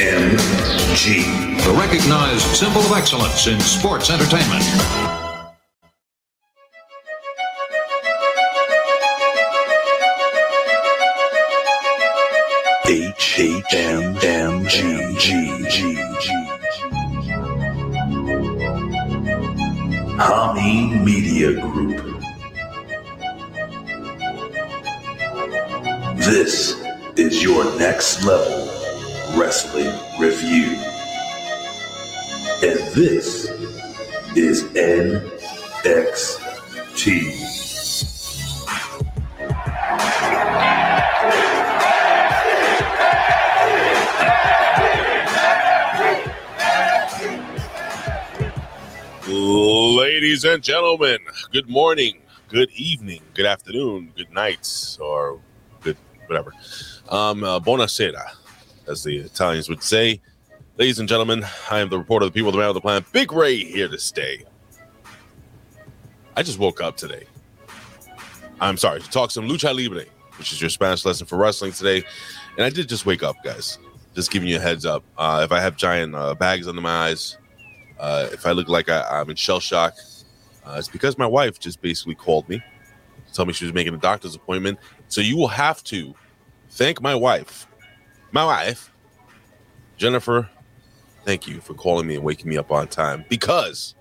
HMG. The recognized symbol of excellence in sports entertainment. HMG. Hami Media Group. This is your next level wrestling review. And this is NXT. Ladies and gentlemen, good morning, good evening, good afternoon, good night, or good whatever. Um, uh, buonasera, as the Italians would say. Ladies and gentlemen, I am the reporter of the people, the man of the planet, Big Ray, here to stay. I just woke up today. I'm sorry to talk some lucha libre, which is your Spanish lesson for wrestling today, and I did just wake up, guys. Just giving you a heads up. Uh, if I have giant uh, bags under my eyes, uh, if I look like I, am in shell shock, uh, it's because my wife just basically called me, tell me she was making a doctor's appointment. So you will have to thank my wife, my wife, Jennifer. Thank you for calling me and waking me up on time. Because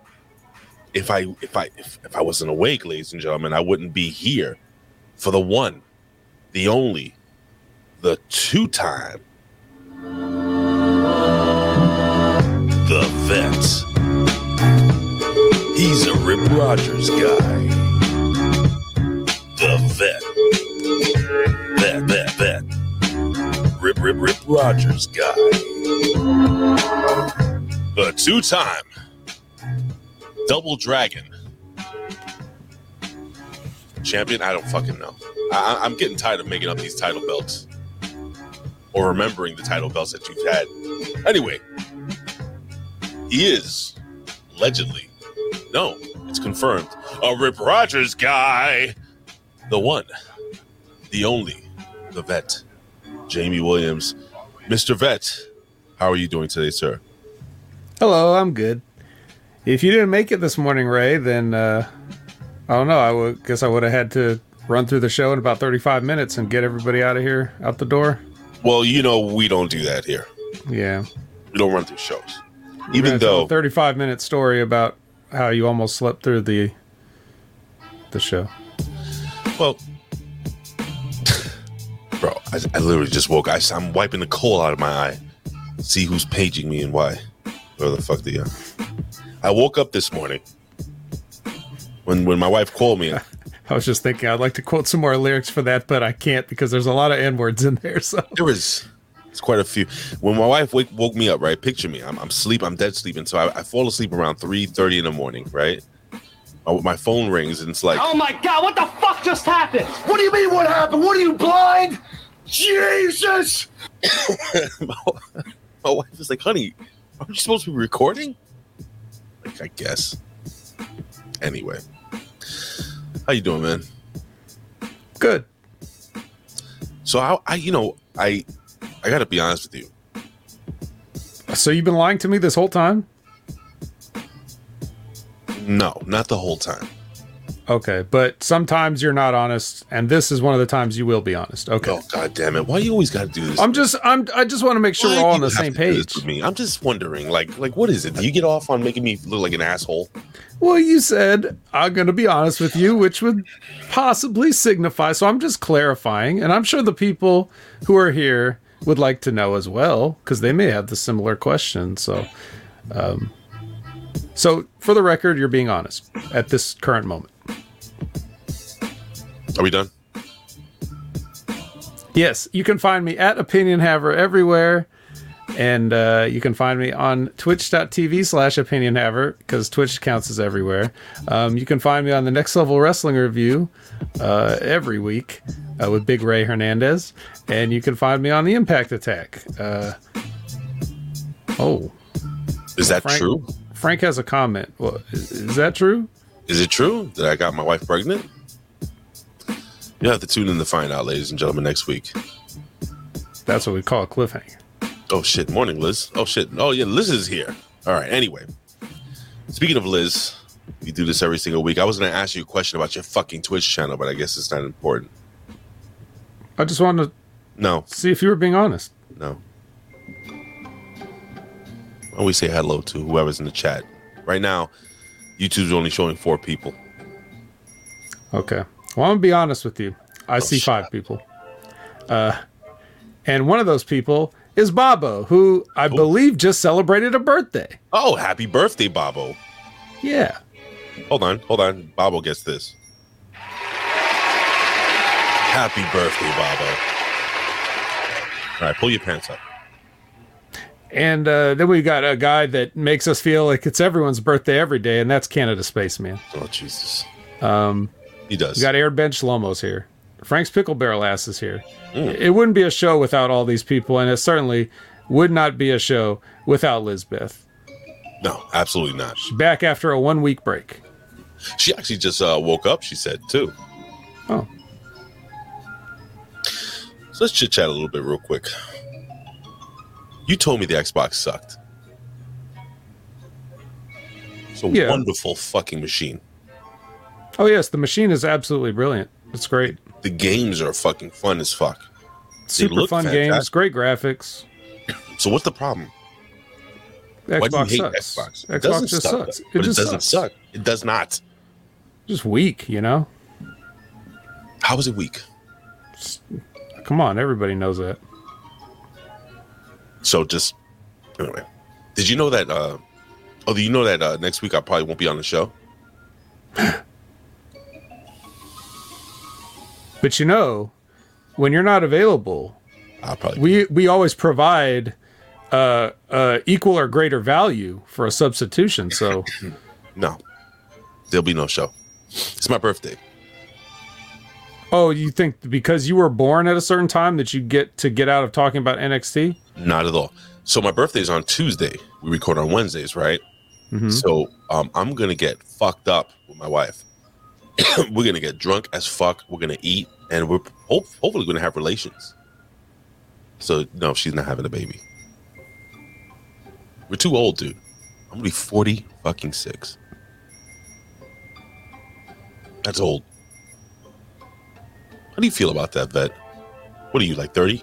if I if I if, if I wasn't awake, ladies and gentlemen, I wouldn't be here for the one, the only, the two-time, the vet. He's a Rip Rogers guy. Rip, Rip, Rogers guy. The two time Double Dragon champion. I don't fucking know. I, I'm getting tired of making up these title belts or remembering the title belts that you've had. Anyway, he is allegedly no, it's confirmed. A Rip Rogers guy. The one, the only, the vet, Jamie Williams. Mr. Vet, how are you doing today, sir? Hello, I'm good. If you didn't make it this morning, Ray, then uh, I don't know. I would guess I would have had to run through the show in about 35 minutes and get everybody out of here, out the door. Well, you know we don't do that here. Yeah, we don't run through shows. We're Even though 35 minute story about how you almost slept through the the show. Well, bro, I, I literally just woke. I, I'm wiping the coal out of my eye. See who's paging me and why. Where the fuck they are. I woke up this morning when when my wife called me. I was just thinking I'd like to quote some more lyrics for that, but I can't because there's a lot of n words in there. So there was it's quite a few. When my wife wake, woke me up, right? Picture me. I'm, I'm sleep. I'm dead sleeping. So I, I fall asleep around three thirty in the morning, right? My, my phone rings and it's like, oh my god, what the fuck just happened? What do you mean? What happened? What are you blind? Jesus! my, my wife is like, honey, aren't you supposed to be recording? Like, I guess. Anyway, how you doing, man? Good. So I, I you know, I I got to be honest with you. So you've been lying to me this whole time? No, not the whole time. Okay, but sometimes you're not honest, and this is one of the times you will be honest. Okay. Oh god damn it! Why you always got to do this? I'm just I'm I just want to make sure Why we're all on the same page. With me, I'm just wondering, like like what is it? Do you get off on making me look like an asshole? Well, you said I'm going to be honest with you, which would possibly signify. So I'm just clarifying, and I'm sure the people who are here would like to know as well because they may have the similar question. So, um, so for the record, you're being honest at this current moment. Are we done? Yes, you can find me at Opinion Haver everywhere. And uh, you can find me on twitch.tv slash opinion haver because Twitch counts as everywhere. Um, you can find me on the Next Level Wrestling Review uh, every week uh, with Big Ray Hernandez. And you can find me on the Impact Attack. Uh, oh. Is that Frank, true? Frank has a comment. Well, is, is that true? Is it true that I got my wife pregnant? You have to tune in to find out, ladies and gentlemen, next week. That's what we call a cliffhanger. Oh shit! Morning, Liz. Oh shit! Oh yeah, Liz is here. All right. Anyway, speaking of Liz, we do this every single week. I was going to ask you a question about your fucking Twitch channel, but I guess it's not important. I just wanted to No, see if you were being honest. no. We say hello to whoever's in the chat? Right now, YouTube's only showing four people. Okay. Well, I'm gonna be honest with you. I see Oh, shut five people. Uh, and one of those people is Bobo, who I believe just celebrated a birthday. Oh, happy birthday, Bobo! Yeah. Hold on, hold on. Bobo gets this. Happy birthday, Bobo! All right, pull your pants up. And uh, then we got a guy that makes us feel like it's everyone's birthday every day, and that's Canada Spaceman. Oh Jesus. Um, he does. We got Airbend Lomos here. Frank's Pickle Barrel Ass is here. It wouldn't be a show without all these people, and it certainly would not be a show without Lizbeth. no, absolutely not. She's Back after a one week break. She actually just uh, woke up. She said too. Oh, So let's chit chat a little bit real quick. You told me the Xbox sucked. It's a Yeah. wonderful fucking machine. oh yes, the machine is absolutely brilliant. It's great. The games are fucking fun as fuck. Super fun fantastic. games, great graphics. So what's the problem? Why do you Xbox hate sucks. Xbox? Xbox It doesn't just suck, sucks. But it, just doesn't sucks. suck. It does not. Just weak, you know. How is it weak? Come on, everybody knows that. So just anyway. Did you know that uh oh do you know that uh next week I probably won't be on the show? But you know, when you're not available, I'll probably we we always provide uh, uh, equal or greater value for a substitution. So no. There'll be no show. It's my birthday. Oh, you think because you were born at a certain time that you get to get out of talking about NXT? Not at all. So my birthday's on Tuesday. We record on Wednesdays, right? Mm-hmm. So um, I'm gonna get fucked up with my wife. we're gonna get drunk as fuck. We're gonna eat, and we're hope, hopefully gonna have relations. So no, she's not having a baby. We're too old, dude. I'm gonna be forty fucking six. That's old. How do you feel about that, vet? What are you like 30?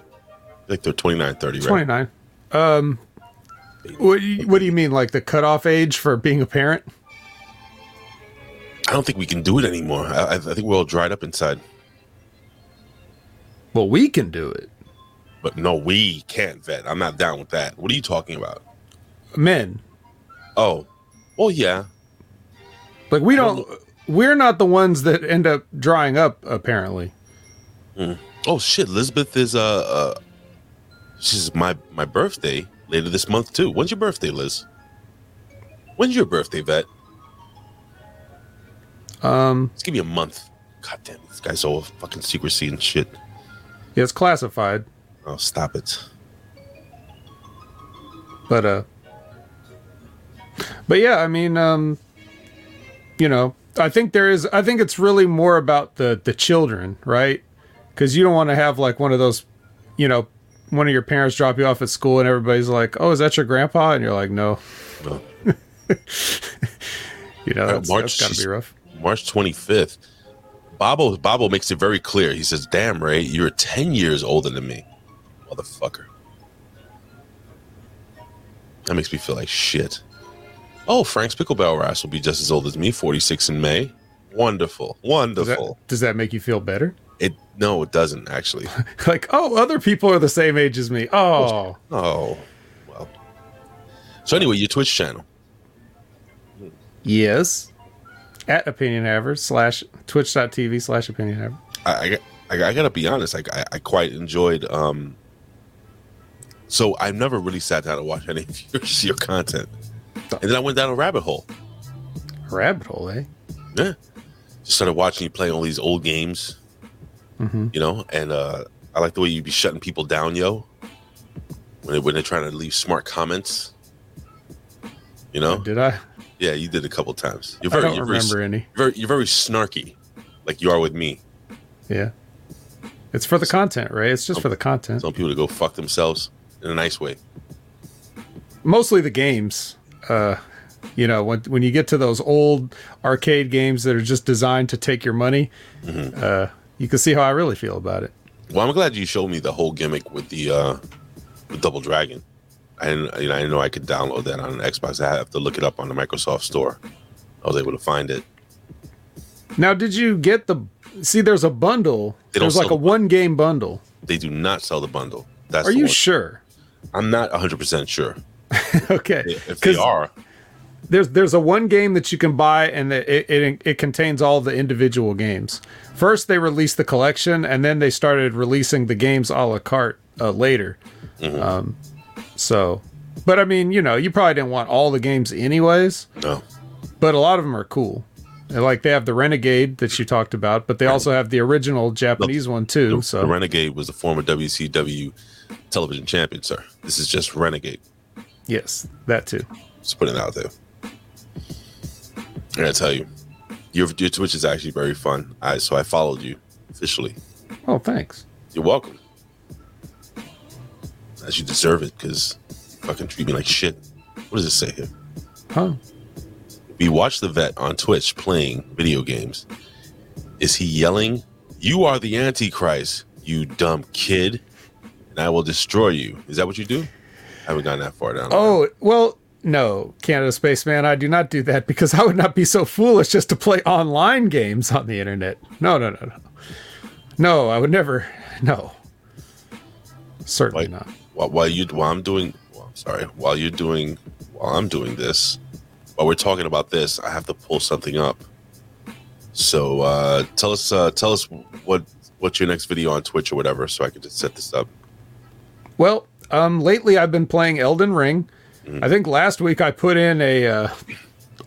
Like they're 29, 30, right? Twenty nine. Um, what do you- what do you mean, like the cutoff age for being a parent? I don't think we can do it anymore. I, I think we're all dried up inside. Well, we can do it. But no, we can't vet. I'm not down with that. What are you talking about? Men, Oh, well, yeah. like we don't. We're not the ones that end up drying up. Apparently, Oh shit, Elizabeth is uh, uh she's my my birthday later this month too. When's your birthday, Liz? When's your birthday, vet? um, Let's give me a month. God damn, this guy's all fucking secrecy and shit. yeah, it's classified, Oh, stop it. but uh, but yeah, I mean, um, you know, I think there is. I think it's really more about the the children, right? Because you don't want to have like one of those, you know, one of your parents drop you off at school and everybody's like, "Oh, is that your grandpa?" And you're like, "No." No. You know, uh, that's, March- that's got to be rough. March 25th. Bobo Bobo makes it very clear. He says, "Damn, Ray, you're 10 years older than me, motherfucker." That makes me feel like shit. Oh, Frank's Pickle Barrel Ass will be just as old as me, 46 in May. Wonderful, Does wonderful. that, does that make you feel better? It no, it doesn't actually. like, oh, other people are the same age as me. Oh, oh, well. So anyway, your Twitch channel. yes. At opinion haver slash twitch.tv slash opinion haver. I, I, got- I, I gotta be honest. Like I, I quite enjoyed. um So I've never really sat down to watch any of your, your content, and then I went down a rabbit hole. Rabbit hole, eh? Yeah, just started watching you play all these old games. Mhm. You know, and uh I like the way you be shutting people down, yo. When they when they're trying to leave smart comments. You know, Did I? yeah, you did a couple times. You're I very, don't you're very, remember any. you're very, you're very snarky, like you are with me. Yeah. It's for the content, right? It's just for the content. Some people to go fuck themselves in a nice way. mostly the games. Uh, you know, when when you get to those old arcade games that are just designed to take your money, uh, you can see how I really feel about it. Well, I'm glad you showed me the whole gimmick with the uh, with Double Dragon. I didn't, you know, I didn't know I could download that on an Xbox. I have to look it up on the Microsoft Store. I was able to find it. Now, did you get the? See, there's a bundle. There's like a one game bundle. They do not sell the bundle. That's Are the you one. sure? I'm not 100 percent sure okay. if they are. There's there's a one game that you can buy, and it, it it contains all the individual games. First, they released the collection, and then they started releasing the games a la carte uh, later. Mm-hmm. Um, so, but I mean, you know, you probably didn't want all the games anyways. No. but a lot of them are cool. And, Like they have the Renegade that you talked about, but they also have the original Japanese one too. The, So the Renegade was the former WCW television champion, sir. This is just Renegade. yes, that too. Just putting it out there. I gotta tell you, your your Twitch is actually very fun. I so I followed you officially. Oh, thanks. You're welcome. As you deserve it, because fucking treat me like shit. What does it say here? Huh? We watch the vet on Twitch playing video games. Is he yelling, You are the Antichrist, you dumb kid, and I will destroy you? Is that what you do? I haven't gotten that far down. Oh well, no, Canada Spaceman. I do not do that because I would not be so foolish just to play online games on the internet. No, no, no, no. No, I would never. No, certainly Like, not. while, while you while I'm doing well, I'm sorry while you're doing while I'm doing this while we're talking about this I have to pull something up so uh tell us uh tell us what what's your next video on Twitch or whatever so I can just set this up Well, um, lately I've been playing Elden Ring. Mm-hmm. I think last week I put in a uh,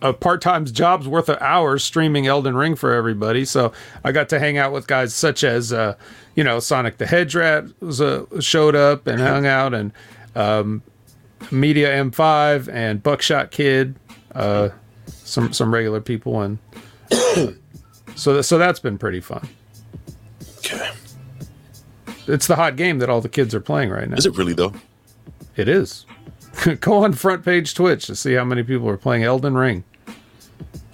a part time job's worth of hours streaming Elden Ring for everybody. So I got to hang out with guys such as uh, you know Sonic the Hedgehog was uh, showed up and hung out, and um, Media M5 and Buckshot Kid, uh, some some regular people, and so so that's been pretty fun. okay It's the hot game that all the kids are playing right now. is it really though It is. Go on front page Twitch to see how many people are playing Elden Ring.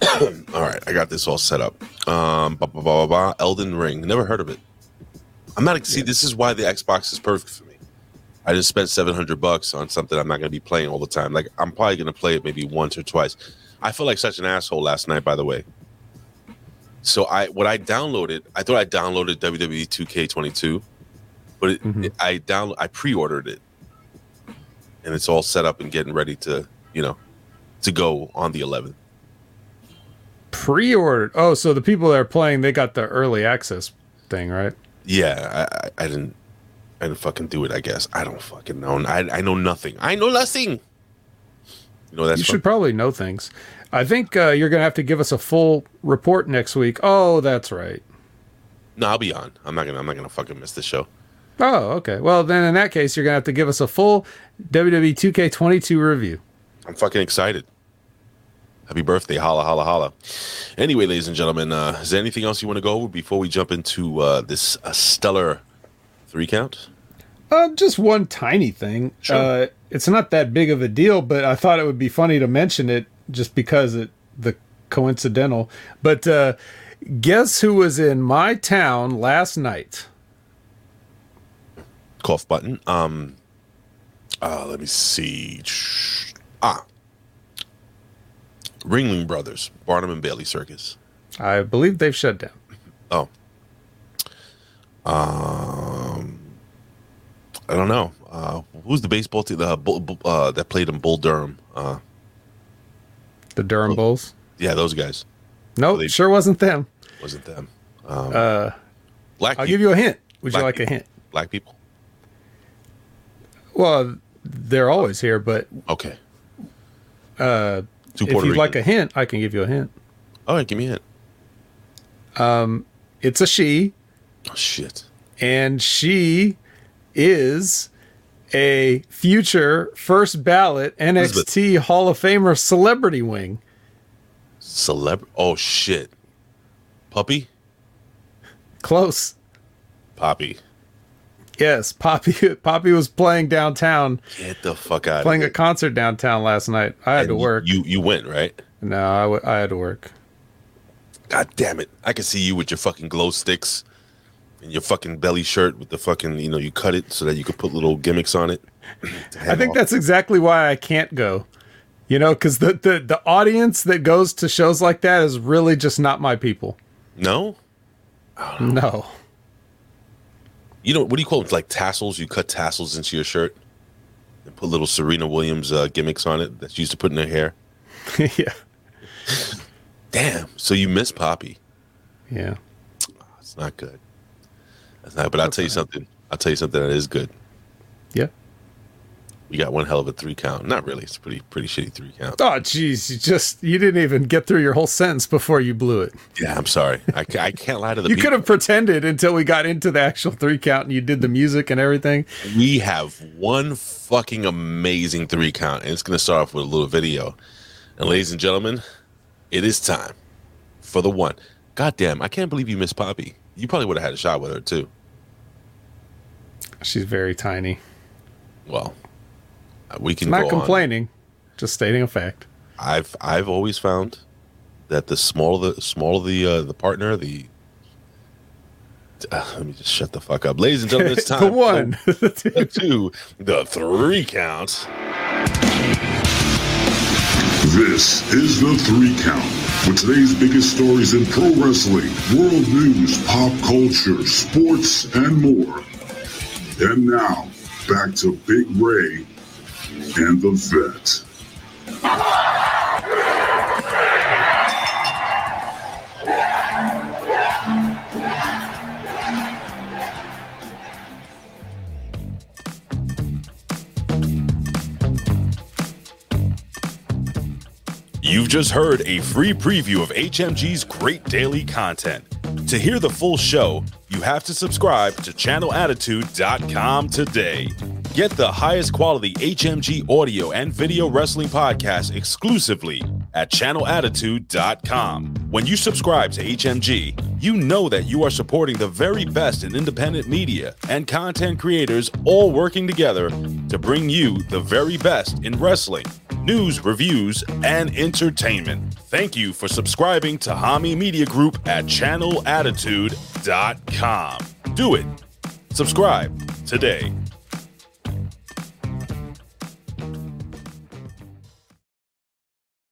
all right I got this all set up um blah, blah, blah, blah. Elden Ring never heard of it I'm not see this is why the Xbox is perfect for me I just spent 700 bucks on something I'm not going to be playing all the time. Like I'm probably going to play it maybe once or twice. I feel like such an asshole last night, by the way. So I, what I downloaded, I thought I downloaded WWE 2K22, but it, it- I download, I pre-ordered it, and it's all set up and getting ready to, you know, to go on the 11th. Pre-ordered. Oh, so the people that are playing, they got the early access thing, right? Yeah, I, I, didn't, I didn't fucking do it. I guess I don't fucking know. I, I know nothing. I know nothing. You know that's you fun. should probably know things. I think uh, you're going to have to give us a full report next week. Oh, that's right. No, I'll be on. I'm not gonna. I'm not gonna fucking miss the show. Oh, okay. Well, then in that case, you're going to have to give us a full WWE 2K22 review. I'm fucking excited. Happy birthday, holla, holla, holla. Anyway, ladies and gentlemen, uh, is there anything else you want to go over before we jump into uh, this uh, stellar three count? Uh, just one tiny thing. Sure. Uh, it's not that big of a deal, but I thought it would be funny to mention it just because it the coincidental. But uh, guess who was in my town last night? Cough button. Um, uh, let me see. Ah, Ringling Brothers, Barnum and Bailey Circus. I believe they've shut down. Oh, um, I don't know. Uh, who's the baseball team uh, uh, that played in Bull Durham? Uh, The Durham Bulls. yeah, those guys. Nope, they- sure wasn't them. Wasn't them? Um, Uh, black. I'll peop- give you a hint. Would you Black like a hint? black people. Well, they're always here, but Okay. uh, if you'd like a hint, I can give you a hint. All right, give me a hint. Um, It's a she, Oh shit. and she is a future first ballot NXT Hall of Famer celebrity wing. Celeb. Oh shit. Puppy. Close. Poppy. Yes, Poppy. Poppy was playing downtown, Get the fuck out playing a concert downtown last night. I had to work. You you went right. no, I, w- I had to work. God damn it! I can see you with your fucking glow sticks and your fucking belly shirt with the fucking you know you cut it so that you could put little gimmicks on it. I think that's exactly why I can't go. You know, because the, the the audience that goes to shows like that is really just not my people. no. No. You know what do you call it? Like tassels? You cut tassels into your shirt and put little Serena Williams uh, gimmicks on it that she used to put in her hair. yeah. Damn! So you miss Poppy. Yeah. It's not good. That's not. But I'll tell you something. I'll tell you something that is good. Yeah. We got one hell of a three count. Not really. It's a pretty pretty shitty three count. Oh, jeez. You just, you didn't even get through your whole sentence before you blew it. Yeah, I'm sorry. I, I can't lie to the You people. could have pretended until we got into the actual three count and you did the music and everything. We have one fucking amazing three count, and it's going to start off with a little video. And ladies and gentlemen, it is time for the one. God damn, I can't believe you missed Poppy. You probably would have had a shot with her too. She's very tiny. Well, we can I'm not go on. complaining, just stating a fact. I've I've always found that the smaller the smaller the uh, the partner, the uh, let me just shut the fuck up, ladies and gentlemen. It's time the one. for two, the three count. This is the three count with today's biggest stories in pro wrestling, world news, pop culture, sports, and more. And now, back to Big Ray and the vet. You've just heard a free preview of HMG's great daily content. To hear the full show, you have to subscribe to channelattitude.com today. Get the highest quality HMG audio and video wrestling podcast exclusively at channelattitude.com. When you subscribe to HMG, you know that you are supporting the very best in independent media and content creators all working together to bring you the very best in wrestling, news, reviews, and entertainment. Thank you for subscribing to Hami Media Group at channelattitude.com. Do it. Subscribe today.